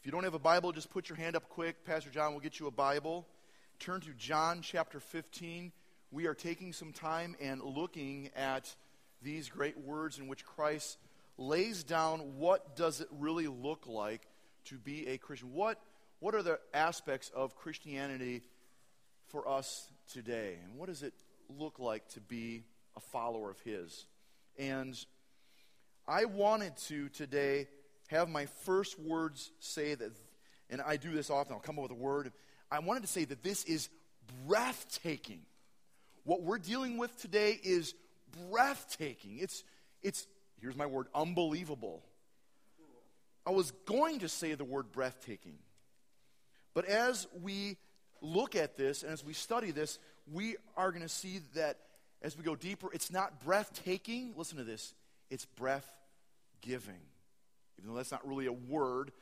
If you don't have a Bible, just put your hand up quick. Pastor John will get you a Bible. Turn to John chapter 15. We are taking some time and looking at these great words in which Christ lays down what does it really look like to be a Christian. What, what are the aspects of Christianity for us today? And what does it look like to be a follower of His? And I wanted to today have my first words say that, and I do this often, I'll come up with a word. I wanted to say that this is breathtaking. What we're dealing with today is breathtaking. It's, it's here's my word, unbelievable. I was going to say the word breathtaking. But as we look at this and as we study this, we are going to see that as we go deeper, it's not breathtaking. Listen to this it's breath giving. Even though that's not really a word,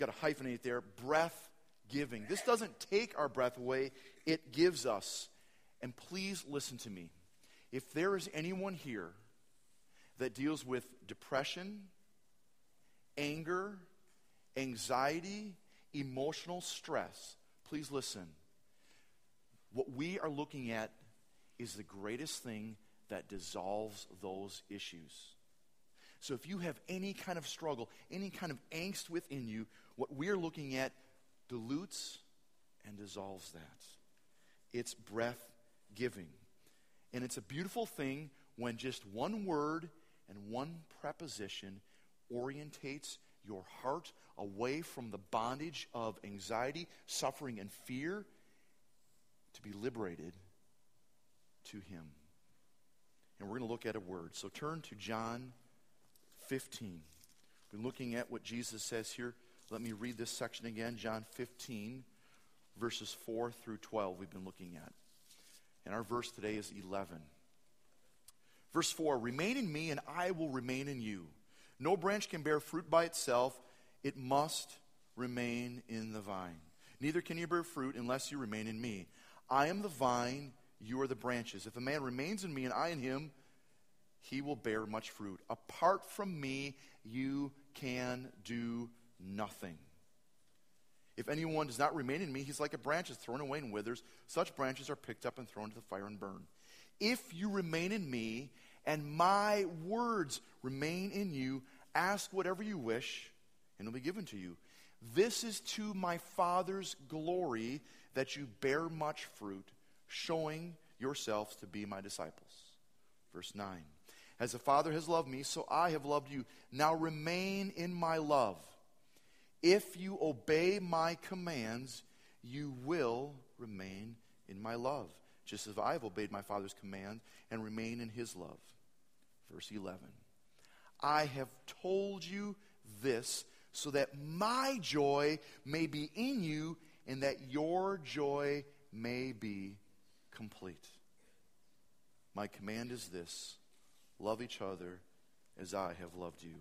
You've got to hyphenate there. Breath giving. This doesn't take our breath away, it gives us. And please listen to me. If there is anyone here that deals with depression, anger, anxiety, emotional stress, please listen. What we are looking at is the greatest thing that dissolves those issues. So if you have any kind of struggle, any kind of angst within you, what we're looking at dilutes and dissolves that. It's breath giving. And it's a beautiful thing when just one word and one preposition orientates your heart away from the bondage of anxiety, suffering, and fear to be liberated to Him. And we're going to look at a word. So turn to John 15. We're looking at what Jesus says here. Let me read this section again John 15, verses 4 through 12, we've been looking at. And our verse today is 11. Verse 4 Remain in me, and I will remain in you. No branch can bear fruit by itself, it must remain in the vine. Neither can you bear fruit unless you remain in me. I am the vine, you are the branches. If a man remains in me and I in him, he will bear much fruit. Apart from me, you can do nothing. If anyone does not remain in me, he's like a branch that's thrown away and withers. Such branches are picked up and thrown into the fire and burned. If you remain in me and my words remain in you, ask whatever you wish, and it'll be given to you. This is to my Father's glory that you bear much fruit, showing yourselves to be my disciples. Verse 9 As the Father has loved me, so I have loved you. Now remain in my love. If you obey my commands, you will remain in my love, just as I have obeyed my Father's command and remain in his love. Verse 11 I have told you this so that my joy may be in you and that your joy may be complete. My command is this love each other as I have loved you.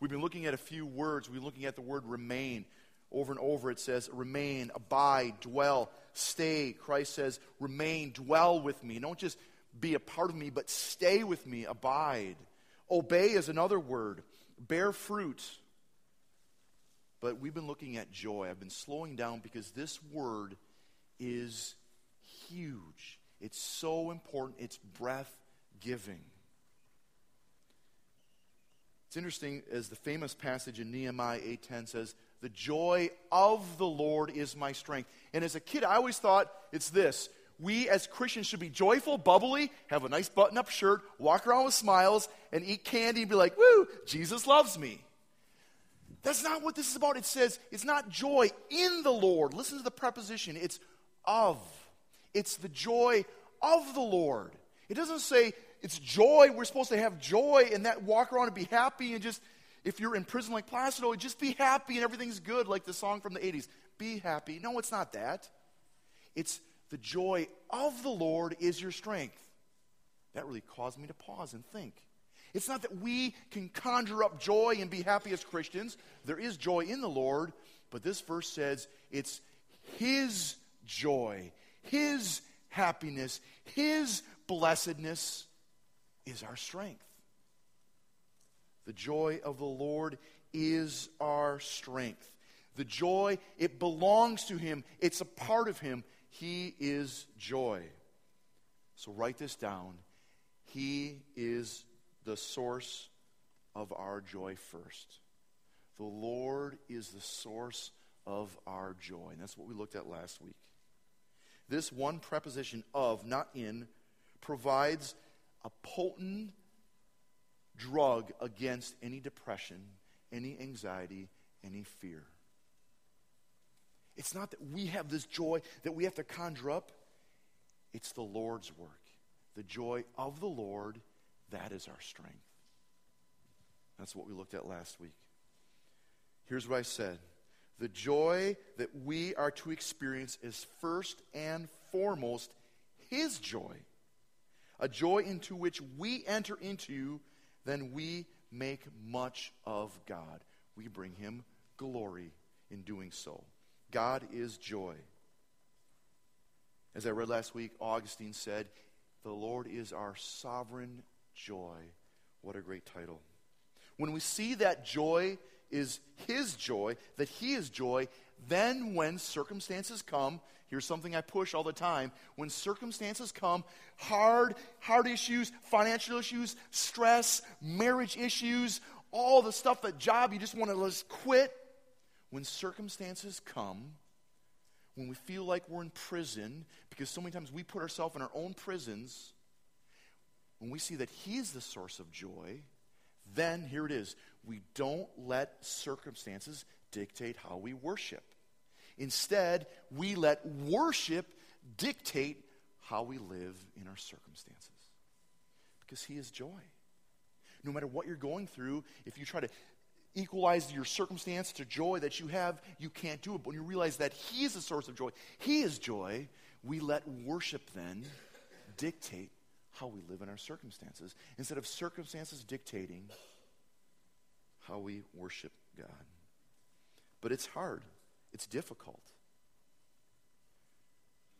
We've been looking at a few words. We've been looking at the word remain. Over and over it says remain, abide, dwell, stay. Christ says remain, dwell with me. Don't just be a part of me, but stay with me, abide. Obey is another word. Bear fruit. But we've been looking at joy. I've been slowing down because this word is huge. It's so important. It's breath giving. It's interesting as the famous passage in Nehemiah 8:10 says, "The joy of the Lord is my strength." And as a kid, I always thought it's this. We as Christians should be joyful, bubbly, have a nice button-up shirt, walk around with smiles, and eat candy and be like, "Woo, Jesus loves me." That's not what this is about. It says it's not joy in the Lord. Listen to the preposition. It's of. It's the joy of the Lord. It doesn't say it's joy. We're supposed to have joy and that walk around and be happy and just, if you're in prison like Placido, just be happy and everything's good, like the song from the 80s. Be happy. No, it's not that. It's the joy of the Lord is your strength. That really caused me to pause and think. It's not that we can conjure up joy and be happy as Christians. There is joy in the Lord, but this verse says it's His joy, His happiness, His blessedness is our strength. The joy of the Lord is our strength. The joy, it belongs to Him, it's a part of Him. He is joy. So write this down. He is the source of our joy first. The Lord is the source of our joy. And that's what we looked at last week. This one preposition of, not in, provides a potent drug against any depression, any anxiety, any fear. It's not that we have this joy that we have to conjure up, it's the Lord's work. The joy of the Lord, that is our strength. That's what we looked at last week. Here's what I said the joy that we are to experience is first and foremost His joy, a joy into which we enter into, then we make much of God. We bring Him glory in doing so. God is joy. As I read last week, Augustine said, The Lord is our sovereign joy. What a great title. When we see that joy is His joy, that He is joy, then when circumstances come, here's something I push all the time. When circumstances come, hard, hard issues, financial issues, stress, marriage issues, all the stuff that job you just want to just quit. When circumstances come, when we feel like we're in prison, because so many times we put ourselves in our own prisons, when we see that He's the source of joy, then here it is. We don't let circumstances dictate how we worship. Instead, we let worship dictate how we live in our circumstances. Because He is joy. No matter what you're going through, if you try to equalize your circumstance to joy that you have, you can't do it. But when you realize that He is the source of joy, He is joy, we let worship then dictate how we live in our circumstances instead of circumstances dictating how we worship God. But it's hard, it's difficult.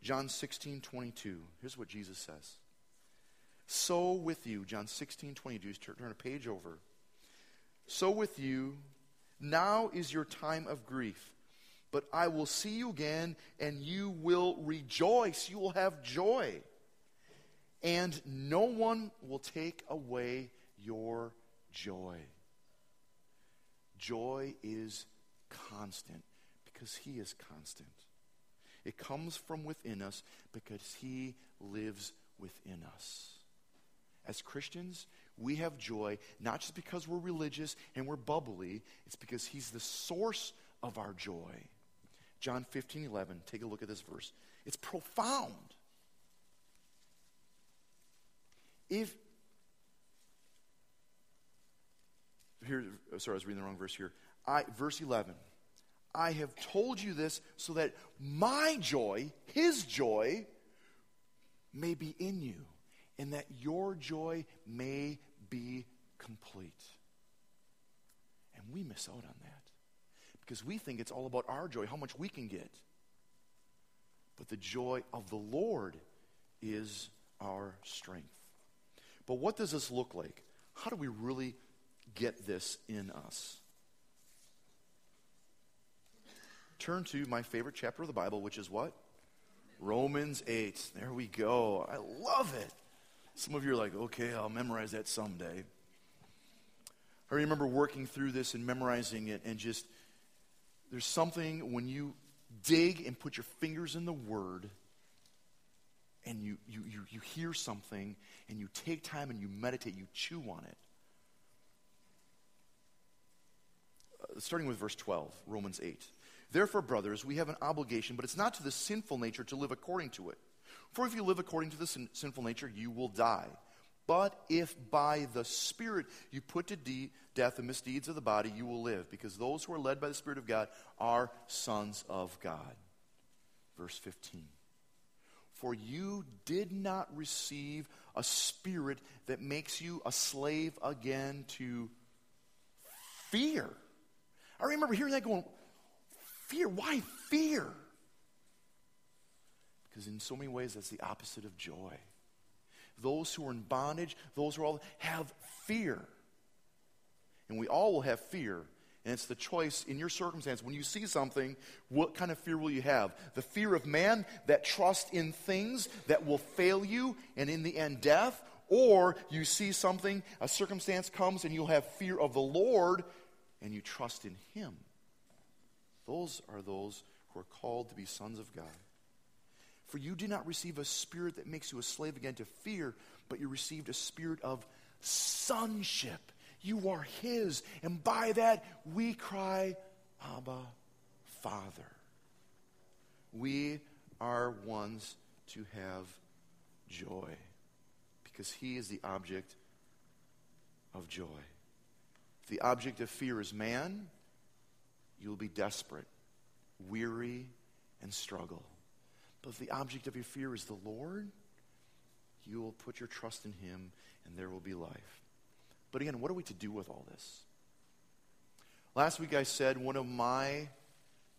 John 16, 22. Here's what Jesus says. So with you, John 16, 22. Turn a page over. So with you, now is your time of grief. But I will see you again, and you will rejoice. You will have joy and no one will take away your joy. Joy is constant because He is constant. It comes from within us because He lives within us. As Christians, we have joy not just because we're religious and we're bubbly, it's because He's the source of our joy. John 15, 11, take a look at this verse. It's profound. If here, sorry, I was reading the wrong verse here. I, verse 11. I have told you this so that my joy, his joy, may be in you, and that your joy may be complete. And we miss out on that because we think it's all about our joy, how much we can get. But the joy of the Lord is our strength. But what does this look like? How do we really get this in us? Turn to my favorite chapter of the Bible, which is what? Romans 8. There we go. I love it. Some of you are like, okay, I'll memorize that someday. I remember working through this and memorizing it, and just there's something when you dig and put your fingers in the Word and you, you, you, you hear something and you take time and you meditate, you chew on it. Uh, starting with verse 12, Romans 8. Therefore, brothers, we have an obligation, but it's not to the sinful nature to live according to it. For if you live according to the sin- sinful nature, you will die. But if by the Spirit you put to de- death the misdeeds of the body, you will live, because those who are led by the Spirit of God are sons of God. Verse 15. For you did not receive a spirit that makes you a slave again to fear. I remember hearing that going, fear? Why fear? Because in so many ways, that's the opposite of joy. Those who are in bondage, those who are all have fear. And we all will have fear. And it's the choice in your circumstance. When you see something, what kind of fear will you have? The fear of man, that trust in things that will fail you and in the end death? Or you see something, a circumstance comes, and you'll have fear of the Lord and you trust in Him. Those are those who are called to be sons of God. For you did not receive a spirit that makes you a slave again to fear, but you received a spirit of sonship. You are His. And by that, we cry, Abba, Father. We are ones to have joy because He is the object of joy. If the object of fear is man, you'll be desperate, weary, and struggle. But if the object of your fear is the Lord, you will put your trust in Him and there will be life. But again, what are we to do with all this? Last week I said one of my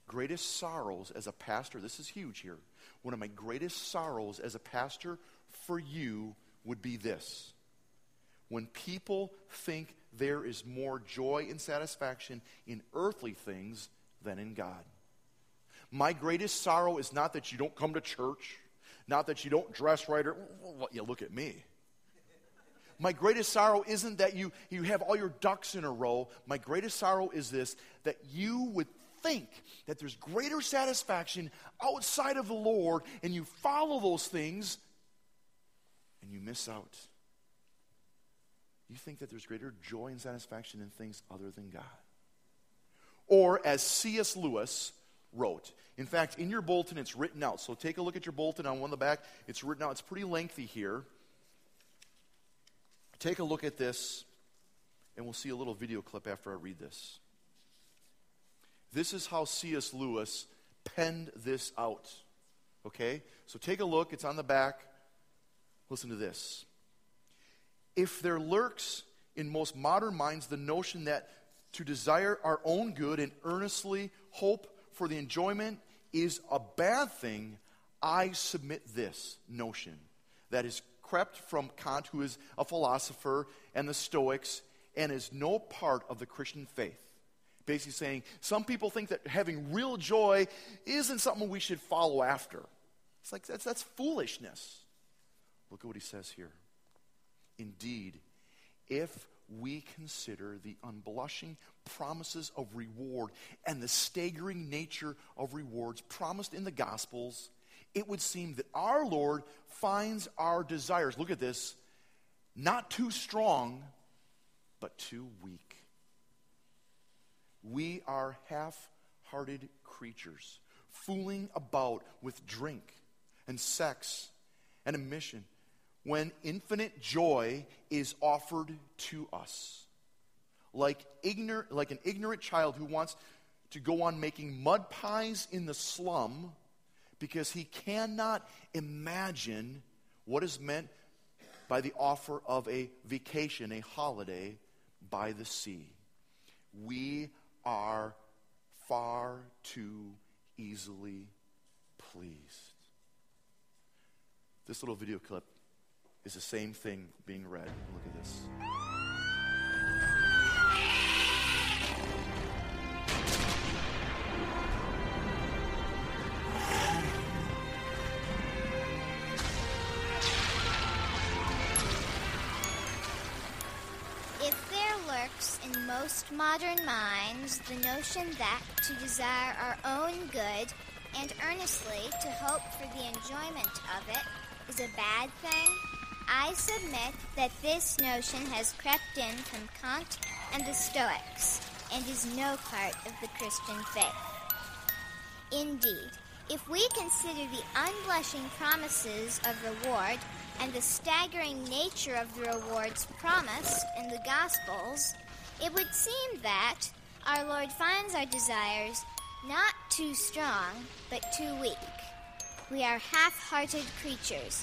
greatest sorrows as a pastor, this is huge here. One of my greatest sorrows as a pastor for you would be this. When people think there is more joy and satisfaction in earthly things than in God. My greatest sorrow is not that you don't come to church, not that you don't dress right, or well, you look at me. My greatest sorrow isn't that you, you have all your ducks in a row. My greatest sorrow is this that you would think that there's greater satisfaction outside of the Lord and you follow those things and you miss out. You think that there's greater joy and satisfaction in things other than God. Or, as C.S. Lewis wrote, in fact, in your bulletin, it's written out. So take a look at your bulletin on one of the back. It's written out. It's pretty lengthy here. Take a look at this, and we'll see a little video clip after I read this. This is how C.S. Lewis penned this out. Okay? So take a look. It's on the back. Listen to this. If there lurks in most modern minds the notion that to desire our own good and earnestly hope for the enjoyment is a bad thing, I submit this notion that is crept from Kant, who is a philosopher, and the Stoics, and is no part of the Christian faith. Basically, saying some people think that having real joy isn't something we should follow after. It's like that's, that's foolishness. Look at what he says here. Indeed, if we consider the unblushing promises of reward and the staggering nature of rewards promised in the Gospels, it would seem that our Lord finds our desires, look at this, not too strong, but too weak. We are half hearted creatures, fooling about with drink and sex and emission when infinite joy is offered to us. Like, ignor- like an ignorant child who wants to go on making mud pies in the slum because he cannot imagine what is meant by the offer of a vacation, a holiday by the sea. We are far too easily pleased. This little video clip is the same thing being read. Look at this. If there lurks in most modern minds the notion that to desire our own good and earnestly to hope for the enjoyment of it is a bad thing, I submit that this notion has crept in from Kant and the Stoics and is no part of the Christian faith. Indeed, if we consider the unblushing promises of reward and the staggering nature of the rewards promised in the Gospels, it would seem that our Lord finds our desires not too strong, but too weak. We are half hearted creatures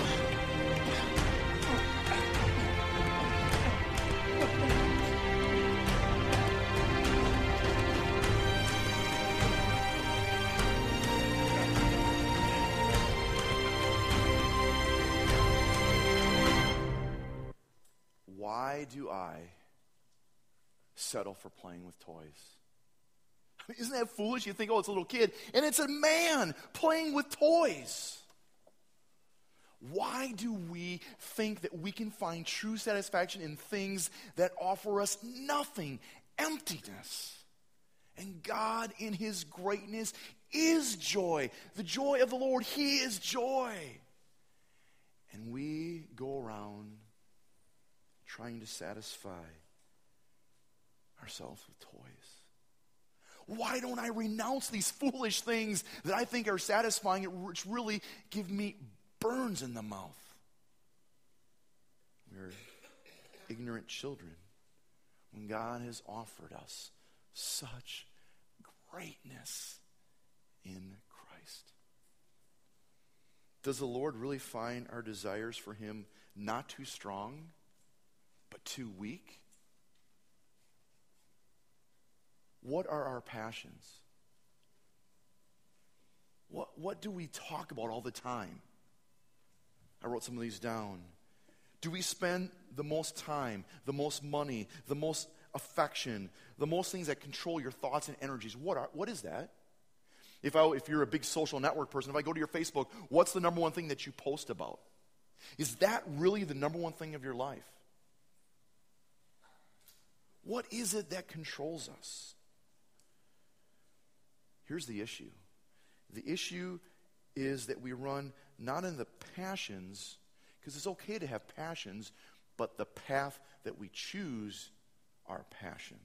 Why do I settle for playing with toys? I mean, isn't that foolish? You think, oh, it's a little kid, and it's a man playing with toys. Why do we think that we can find true satisfaction in things that offer us nothing, emptiness? And God, in His greatness, is joy. The joy of the Lord, He is joy. And we go around trying to satisfy ourselves with toys. Why don't I renounce these foolish things that I think are satisfying, which really give me burns in the mouth? We're ignorant children when God has offered us such greatness in Christ. Does the Lord really find our desires for Him not too strong, but too weak? What are our passions? What, what do we talk about all the time? I wrote some of these down. Do we spend the most time, the most money, the most affection, the most things that control your thoughts and energies? What, are, what is that? If, I, if you're a big social network person, if I go to your Facebook, what's the number one thing that you post about? Is that really the number one thing of your life? What is it that controls us? Here's the issue the issue is that we run not in the passions, because it's okay to have passions, but the path that we choose our passion.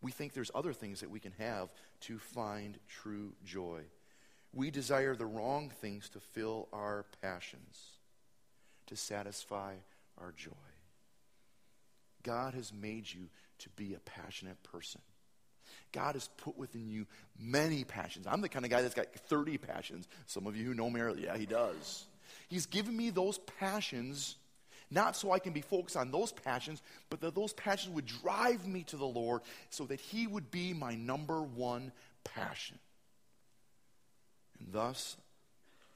We think there's other things that we can have to find true joy. We desire the wrong things to fill our passions, to satisfy our joy. God has made you to be a passionate person. God has put within you many passions. I'm the kind of guy that's got 30 passions. Some of you who know me yeah, he does. He's given me those passions not so I can be focused on those passions, but that those passions would drive me to the Lord so that He would be my number one passion. And thus,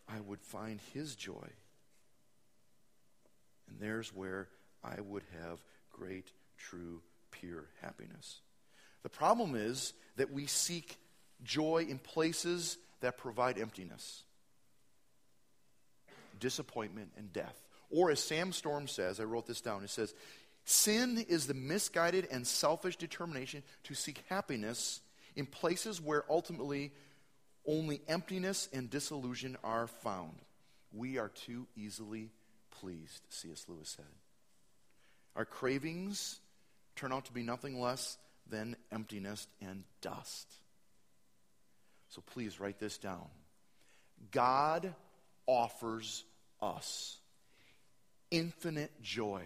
I would find His joy. And there's where I would have great, true, pure happiness. The problem is that we seek joy in places that provide emptiness, disappointment, and death. Or as Sam Storm says, I wrote this down, it says, Sin is the misguided and selfish determination to seek happiness in places where ultimately only emptiness and disillusion are found. We are too easily pleased, C.S. Lewis said. Our cravings turn out to be nothing less than emptiness and dust. So please write this down. God offers us infinite joy.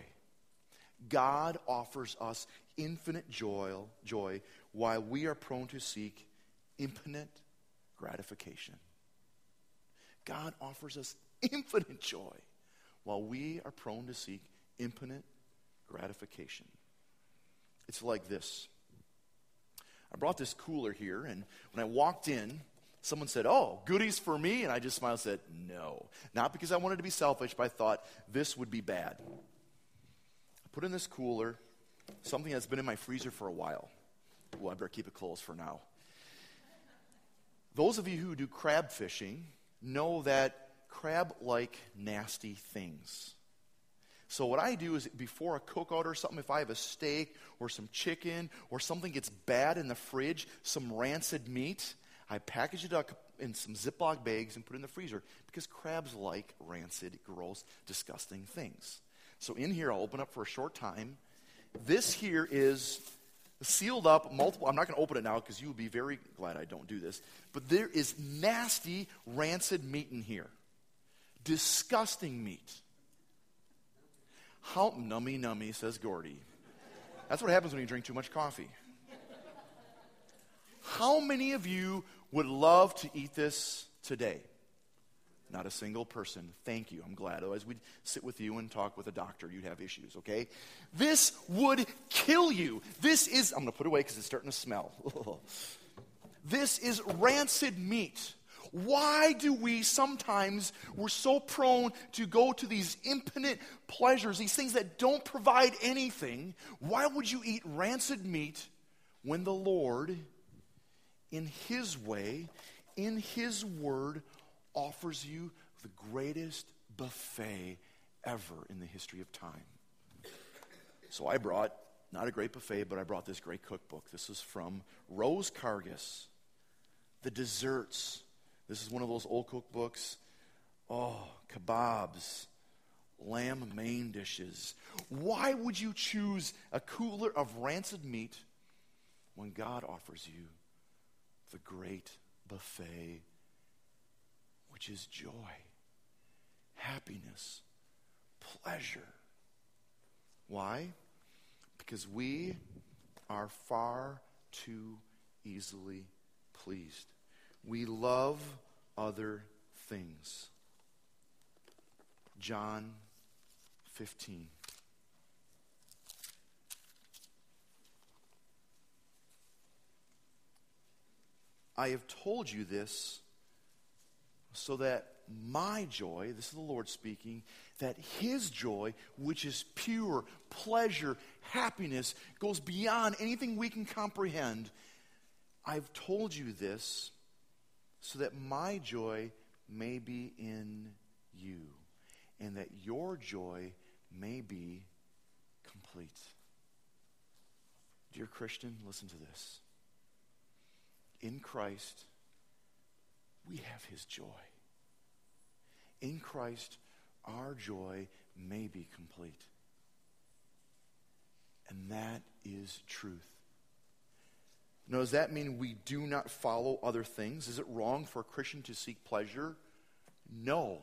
God offers us infinite joy, joy while we are prone to seek infinite gratification. God offers us infinite joy while we are prone to seek infinite gratification. It's like this. I brought this cooler here, and when I walked in, someone said, Oh, goodies for me? And I just smiled and said, No. Not because I wanted to be selfish, but I thought this would be bad. I put in this cooler something that's been in my freezer for a while. Well, I better keep it closed for now. Those of you who do crab fishing know that crab like nasty things. So, what I do is before a cookout or something, if I have a steak or some chicken or something gets bad in the fridge, some rancid meat, I package it up in some Ziploc bags and put it in the freezer because crabs like rancid, gross, disgusting things. So, in here, I'll open up for a short time. This here is sealed up, multiple. I'm not going to open it now because you will be very glad I don't do this. But there is nasty, rancid meat in here. Disgusting meat. How nummy nummy, says Gordy. That's what happens when you drink too much coffee. How many of you would love to eat this today? Not a single person. Thank you. I'm glad. Otherwise, we'd sit with you and talk with a doctor. You'd have issues, okay? This would kill you. This is, I'm going to put it away because it's starting to smell. this is rancid meat. Why do we sometimes, we're so prone to go to these impotent pleasures, these things that don't provide anything? Why would you eat rancid meat when the Lord, in His way, in His word, offers you the greatest buffet ever in the history of time? So I brought, not a great buffet, but I brought this great cookbook. This is from Rose Karges, The Desserts this is one of those old cookbooks. Oh, kebabs, lamb main dishes. Why would you choose a cooler of rancid meat when God offers you the great buffet, which is joy, happiness, pleasure? Why? Because we are far too easily pleased we love other things. John 15. I have told you this so that my joy, this is the Lord speaking, that his joy, which is pure pleasure, happiness, goes beyond anything we can comprehend. I've told you this so that my joy may be in you, and that your joy may be complete. Dear Christian, listen to this. In Christ, we have his joy. In Christ, our joy may be complete. And that is truth. Now, does that mean we do not follow other things? Is it wrong for a Christian to seek pleasure? No.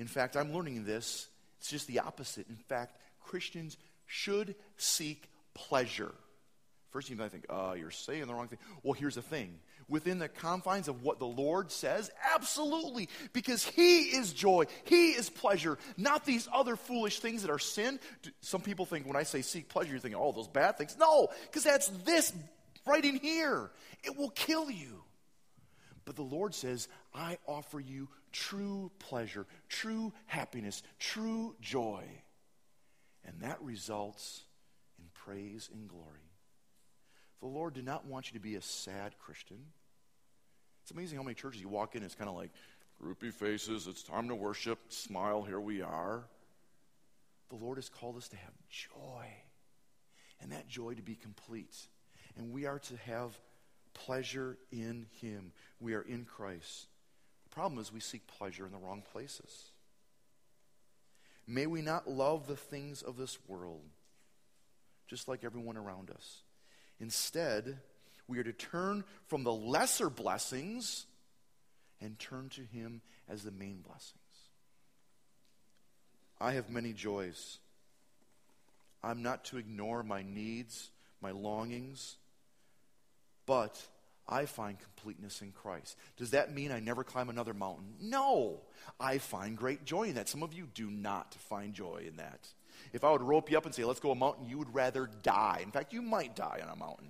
In fact, I'm learning this. It's just the opposite. In fact, Christians should seek pleasure. First, you might think, oh, you're saying the wrong thing. Well, here's the thing. Within the confines of what the Lord says, absolutely, because He is joy, He is pleasure, not these other foolish things that are sin. Some people think when I say seek pleasure, you're thinking, oh, those bad things. No, because that's this right in here. It will kill you. But the Lord says, I offer you true pleasure, true happiness, true joy. And that results in praise and glory. The Lord did not want you to be a sad Christian. It's amazing how many churches you walk in, it's kind of like groupie faces, it's time to worship, smile, here we are. The Lord has called us to have joy, and that joy to be complete and we are to have pleasure in Him. We are in Christ. The problem is we seek pleasure in the wrong places. May we not love the things of this world, just like everyone around us. Instead, we are to turn from the lesser blessings and turn to Him as the main blessings. I have many joys. I'm not to ignore my needs, my longings, but I find completeness in Christ. Does that mean I never climb another mountain? No. I find great joy in that. Some of you do not find joy in that. If I would rope you up and say, let's go a mountain, you would rather die. In fact, you might die on a mountain.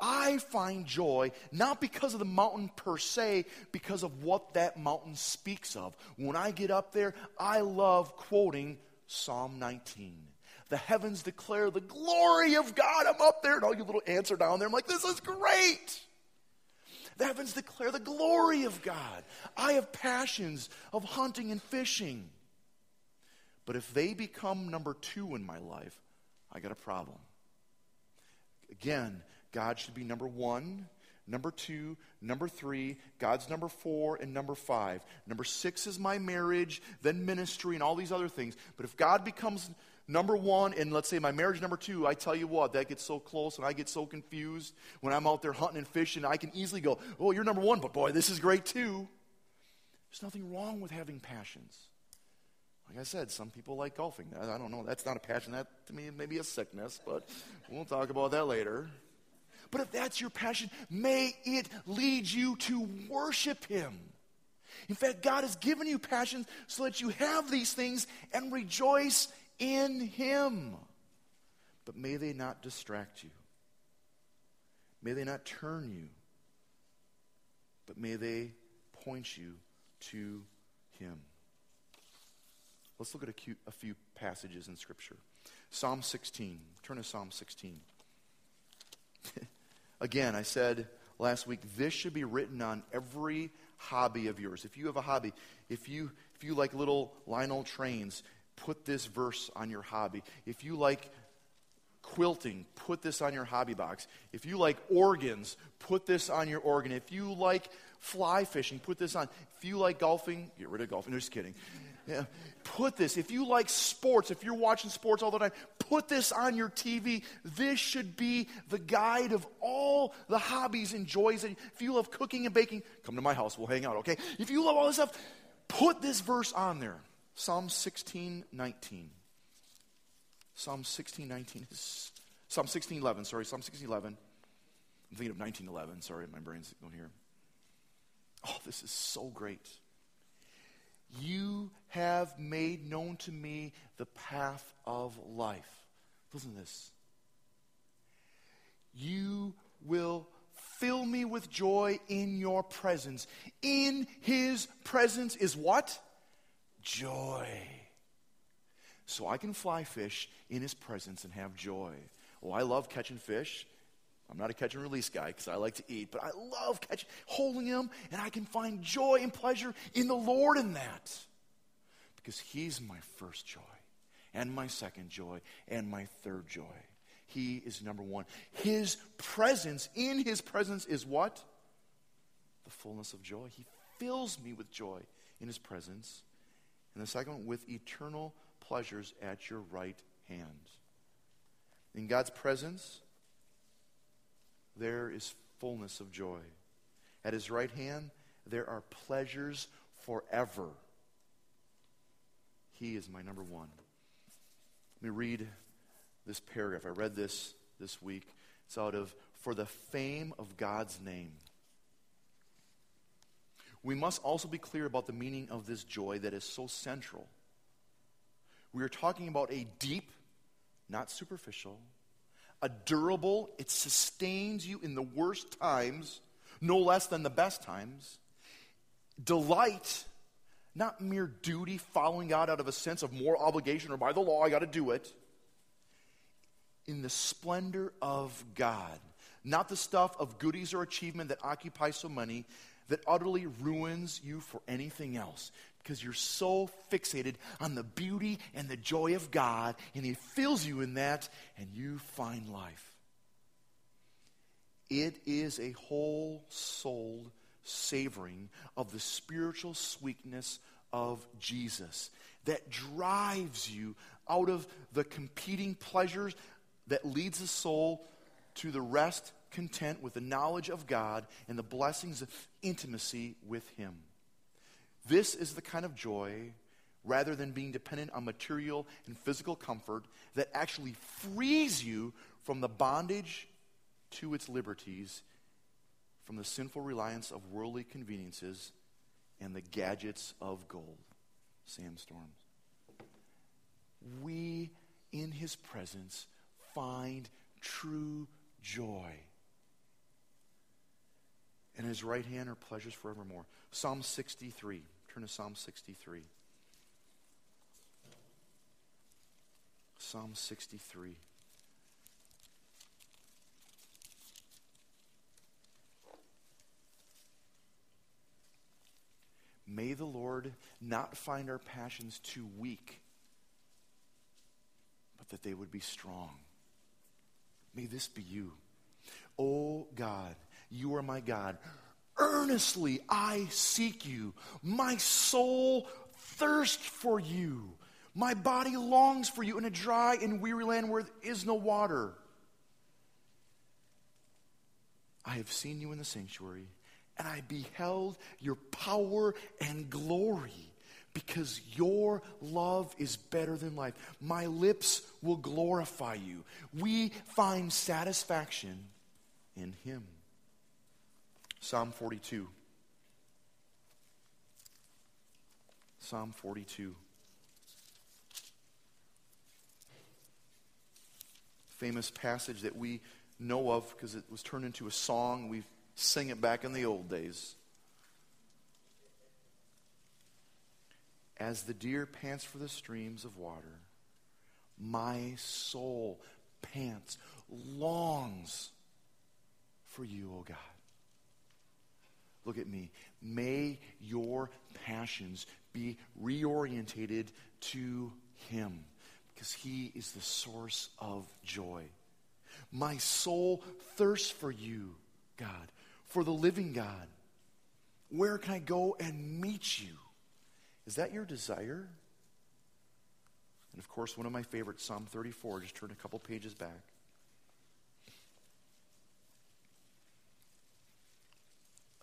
I find joy not because of the mountain per se, because of what that mountain speaks of. When I get up there, I love quoting Psalm 19 the heavens declare the glory of God. I'm up there, and all you little ants are down there. I'm like, this is great. The heavens declare the glory of God. I have passions of hunting and fishing. But if they become number two in my life, I got a problem. Again, God should be number one, number two, number three, God's number four, and number five. Number six is my marriage, then ministry, and all these other things. But if God becomes number one, and let's say my marriage number two, I tell you what, that gets so close and I get so confused when I'm out there hunting and fishing. I can easily go, oh, you're number one, but boy, this is great too. There's nothing wrong with having passions. Like I said, some people like golfing. I don't know. That's not a passion. That to me may be a sickness, but we'll talk about that later. But if that's your passion, may it lead you to worship Him. In fact, God has given you passions so that you have these things and rejoice in Him. But may they not distract you. May they not turn you but may they point you to Him. Let's look at a, cute, a few passages in Scripture. Psalm 16. Turn to Psalm 16. Again, I said last week, this should be written on every hobby of yours. If you have a hobby, if you, if you like little Lionel trains, put this verse on your hobby. If you like quilting, put this on your hobby box. If you like organs, put this on your organ. If you like fly fishing, put this on. If you like golfing, get rid of golfing. No, just kidding. Yeah. Put this. If you like sports, if you're watching sports all the time, put this on your TV. This should be the guide of all the hobbies and joys. That, if you love cooking and baking, come to my house. We'll hang out, okay? If you love all this stuff, put this verse on there. Psalm 16, 19. Psalm 16, 19 is Psalm 16, 11. Sorry, Psalm 16, 11. I'm thinking of 1911. Sorry, my brain's going here. Oh, this is so great. You have made known to me the path of life. Listen to this. You will fill me with joy in your presence. In his presence is what? Joy. So I can fly fish in his presence and have joy. Oh, I love catching fish. I'm not a catch and release guy because I like to eat, but I love catching, holding him, and I can find joy and pleasure in the Lord in that. Because he's my first joy, and my second joy, and my third joy. He is number one. His presence, in his presence, is what? The fullness of joy. He fills me with joy in his presence. And the second one, with eternal pleasures at your right hand. In God's presence, there is fullness of joy. At his right hand, there are pleasures forever. He is my number one. Let me read this paragraph. I read this this week. It's out of For the Fame of God's Name. We must also be clear about the meaning of this joy that is so central. We are talking about a deep, not superficial, a durable, it sustains you in the worst times, no less than the best times. Delight, not mere duty following God out of a sense of moral obligation or by the law, I got to do it. In the splendor of God, not the stuff of goodies or achievement that occupies so many that utterly ruins you for anything else because you're so fixated on the beauty and the joy of God, and He fills you in that, and you find life. It is a whole souled savoring of the spiritual sweetness of Jesus that drives you out of the competing pleasures that leads the soul to the rest content with the knowledge of God and the blessings of intimacy with Him. This is the kind of joy, rather than being dependent on material and physical comfort, that actually frees you from the bondage to its liberties, from the sinful reliance of worldly conveniences and the gadgets of gold. Sam Storms. We, in his presence, find true joy. And his right hand are pleasures forevermore. Psalm 63. Turn to Psalm 63. Psalm 63. May the Lord not find our passions too weak, but that they would be strong. May this be you. Oh God, you are my God. Earnestly I seek you. My soul thirsts for you. My body longs for you in a dry and weary land where there is no water. I have seen you in the sanctuary, and I beheld your power and glory because your love is better than life. My lips will glorify you. We find satisfaction in him. Psalm 42. Psalm 42. Famous passage that we know of because it was turned into a song. We sing it back in the old days. As the deer pants for the streams of water, my soul pants, longs for you, O God. Look at me. May your passions be reorientated to Him because He is the source of joy. My soul thirsts for you, God, for the living God. Where can I go and meet you? Is that your desire? And of course, one of my favorites, Psalm 34. Just turn a couple pages back.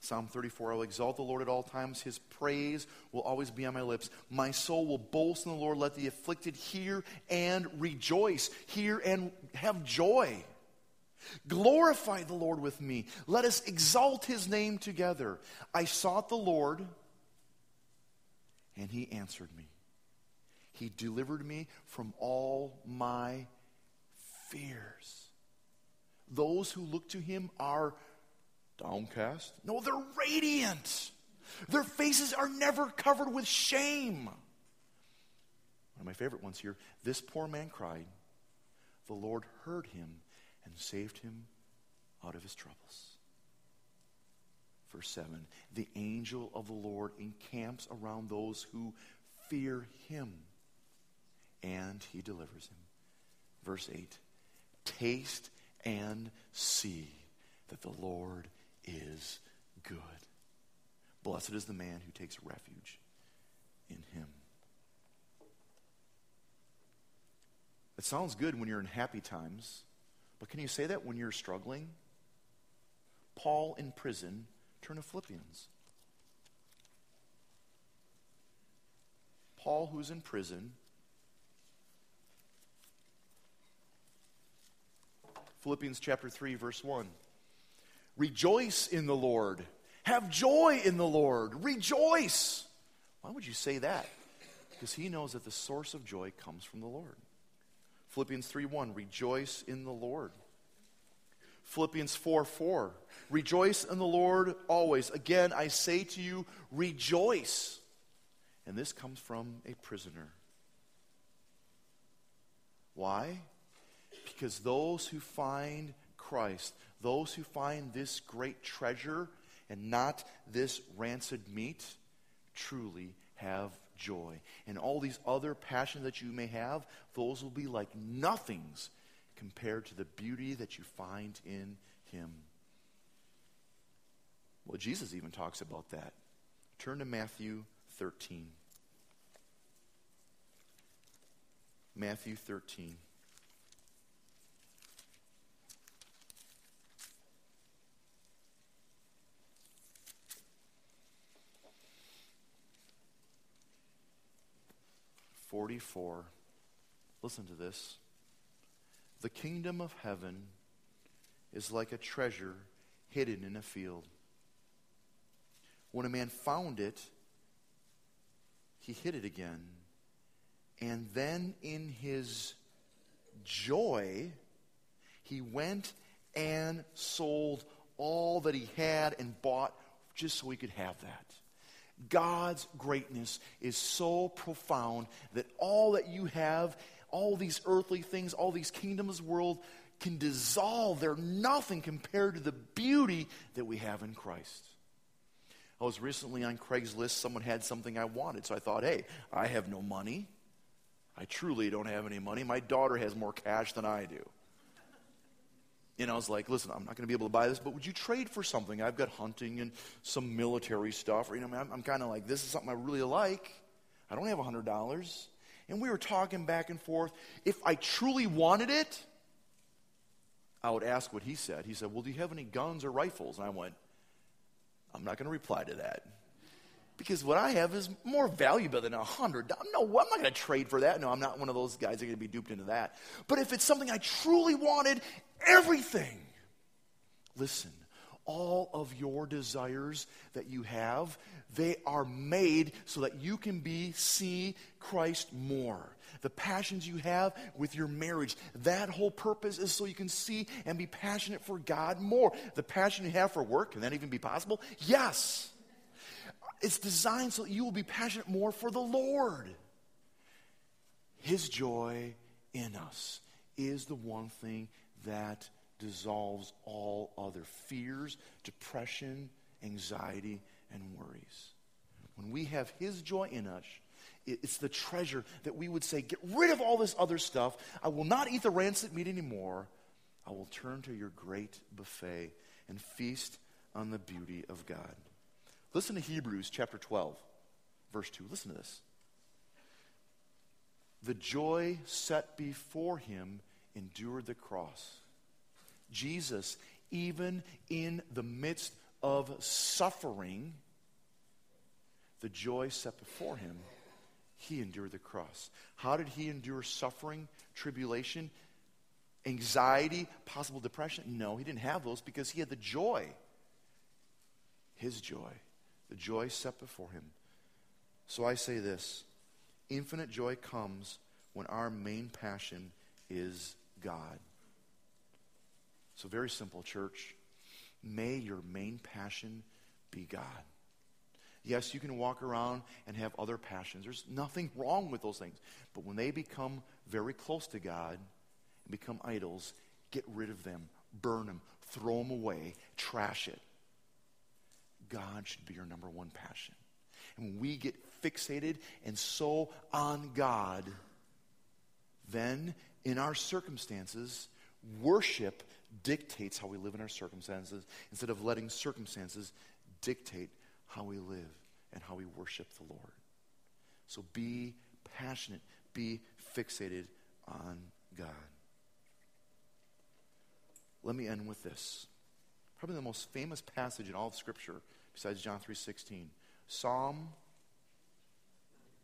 Psalm 34 I will exalt the Lord at all times. His praise will always be on my lips. My soul will boast in the Lord. Let the afflicted hear and rejoice. Hear and have joy. Glorify the Lord with me. Let us exalt his name together. I sought the Lord, and he answered me. He delivered me from all my fears. Those who look to him are downcast. No, they're radiant. Their faces are never covered with shame. One of my favorite ones here this poor man cried. The Lord heard him and saved him out of his troubles. Verse 7 The angel of the Lord encamps around those who fear him, and he delivers him. Verse 8 Taste and see that the Lord is good. Blessed is the man who takes refuge in him. It sounds good when you're in happy times, but can you say that when you're struggling? Paul in prison, turn to Philippians. Paul, who's in prison, Philippians chapter 3, verse 1. Rejoice in the Lord. Have joy in the Lord. Rejoice. Why would you say that? Because he knows that the source of joy comes from the Lord. Philippians 3 1, rejoice in the Lord. Philippians 4 4, rejoice in the Lord always. Again, I say to you, rejoice. And this comes from a prisoner. Why? Because those who find Christ, those who find this great treasure and not this rancid meat, truly have joy. And all these other passions that you may have, those will be like nothings compared to the beauty that you find in Him. Well, Jesus even talks about that. Turn to Matthew 13. Matthew 13. Forty-four. Listen to this. The kingdom of heaven is like a treasure hidden in a field. When a man found it, he hid it again. And then in his joy, he went and sold all that he had and bought just so he could have that. God's greatness is so profound that all that you have, all these earthly things, all these kingdoms world can dissolve. They're nothing compared to the beauty that we have in Christ. I was recently on Craigslist. Someone had something I wanted. So I thought, hey, I have no money. I truly don't have any money. My daughter has more cash than I do. And I was like, listen, I'm not going to be able to buy this, but would you trade for something? I've got hunting and some military stuff. Or, you know, I'm, I'm kind of like, this is something I really like. I don't have $100. And we were talking back and forth. If I truly wanted it, I would ask what he said. He said, well, do you have any guns or rifles? And I went, I'm not going to reply to that. Because what I have is more valuable than a hundred. No, I'm not going to trade for that. No, I'm not one of those guys that are going to be duped into that. But if it's something I truly wanted, everything, listen, all of your desires that you have, they are made so that you can be see Christ more. The passions you have with your marriage, that whole purpose is so you can see and be passionate for God more. The passion you have for work, can that even be possible? Yes It's designed so that you will be passionate more for the Lord. His joy in us is the one thing that dissolves all other fears, depression, anxiety, and worries. When we have His joy in us, it's the treasure that we would say, get rid of all this other stuff. I will not eat the rancid meat anymore. I will turn to your great buffet and feast on the beauty of God. Listen to Hebrews chapter 12, verse 2. Listen to this. The joy set before him endured the cross. Jesus, even in the midst of suffering, the joy set before him, he endured the cross. How did he endure suffering, tribulation, anxiety, possible depression? No, he didn't have those because he had the joy. His joy. The joy set before him. So I say this infinite joy comes when our main passion is God. So, very simple, church. May your main passion be God. Yes, you can walk around and have other passions. There's nothing wrong with those things. But when they become very close to God and become idols, get rid of them, burn them, throw them away, trash it. God should be your number one passion. And when we get fixated and so on God, then in our circumstances, worship dictates how we live in our circumstances instead of letting circumstances dictate how we live and how we worship the Lord. So be passionate, be fixated on God. Let me end with this. Probably the most famous passage in all of Scripture besides John 3:16. Psalm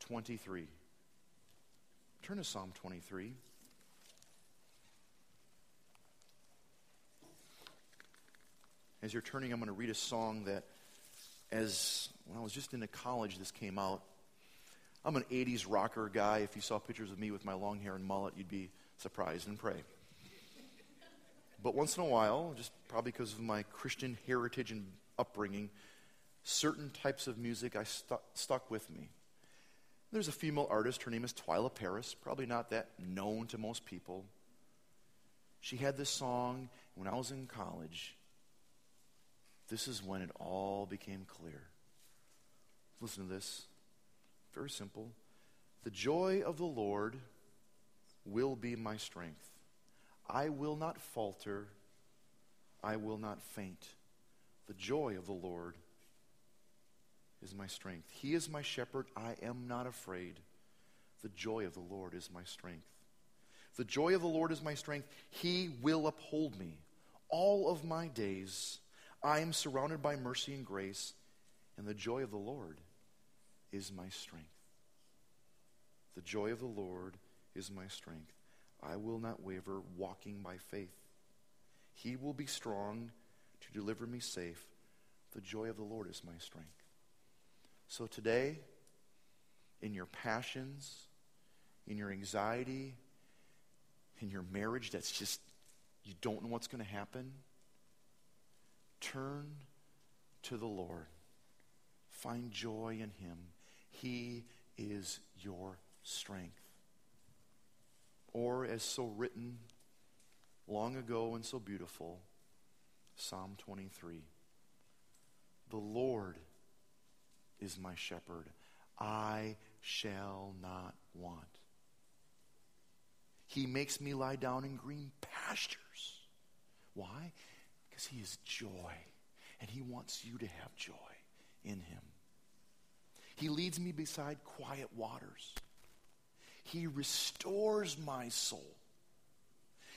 23. Turn to Psalm 23. As you're turning, I'm going to read a song that, as when I was just into college, this came out. I'm an 80s rocker guy. If you saw pictures of me with my long hair and mullet, you'd be surprised and pray. But once in a while, just probably because of my Christian heritage and upbringing, certain types of music I stu- stuck with me. There's a female artist, her name is Twila Paris, probably not that known to most people. She had this song when I was in college. This is when it all became clear. Listen to this. Very simple. The joy of the Lord will be my strength. I will not falter. I will not faint. The joy of the Lord is my strength. He is my shepherd. I am not afraid. The joy of the Lord is my strength. The joy of the Lord is my strength. He will uphold me all of my days. I am surrounded by mercy and grace, and the joy of the Lord is my strength. The joy of the Lord is my strength. I will not waver, walking by faith. He will be strong to deliver me safe. The joy of the Lord is my strength. So today, in your passions, in your anxiety, in your marriage that's just, you don't know what's going to happen, turn to the Lord. Find joy in Him. He is your strength. Or, as so written long ago and so beautiful, Psalm 23 The Lord is my shepherd. I shall not want. He makes me lie down in green pastures. Why? Because he is joy, and he wants you to have joy in him. He leads me beside quiet waters. He restores my soul.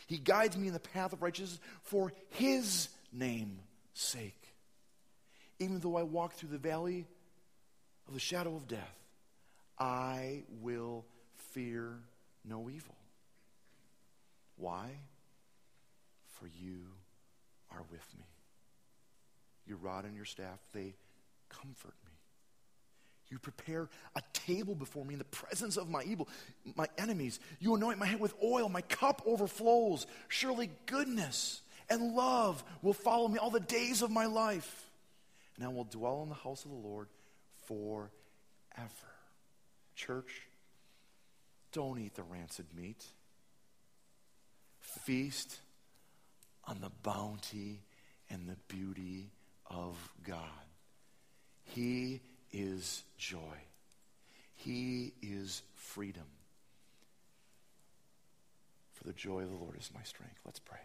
He guides me in the path of righteousness for his name's sake. Even though I walk through the valley of the shadow of death, I will fear no evil. Why? For you are with me. Your rod and your staff, they comfort. You prepare a table before me in the presence of my evil, my enemies. You anoint my head with oil, my cup overflows. Surely goodness and love will follow me all the days of my life. And I will dwell in the house of the Lord forever. Church, don't eat the rancid meat. Feast on the bounty and the beauty of God. He is joy. He is freedom. For the joy of the Lord is my strength. Let's pray.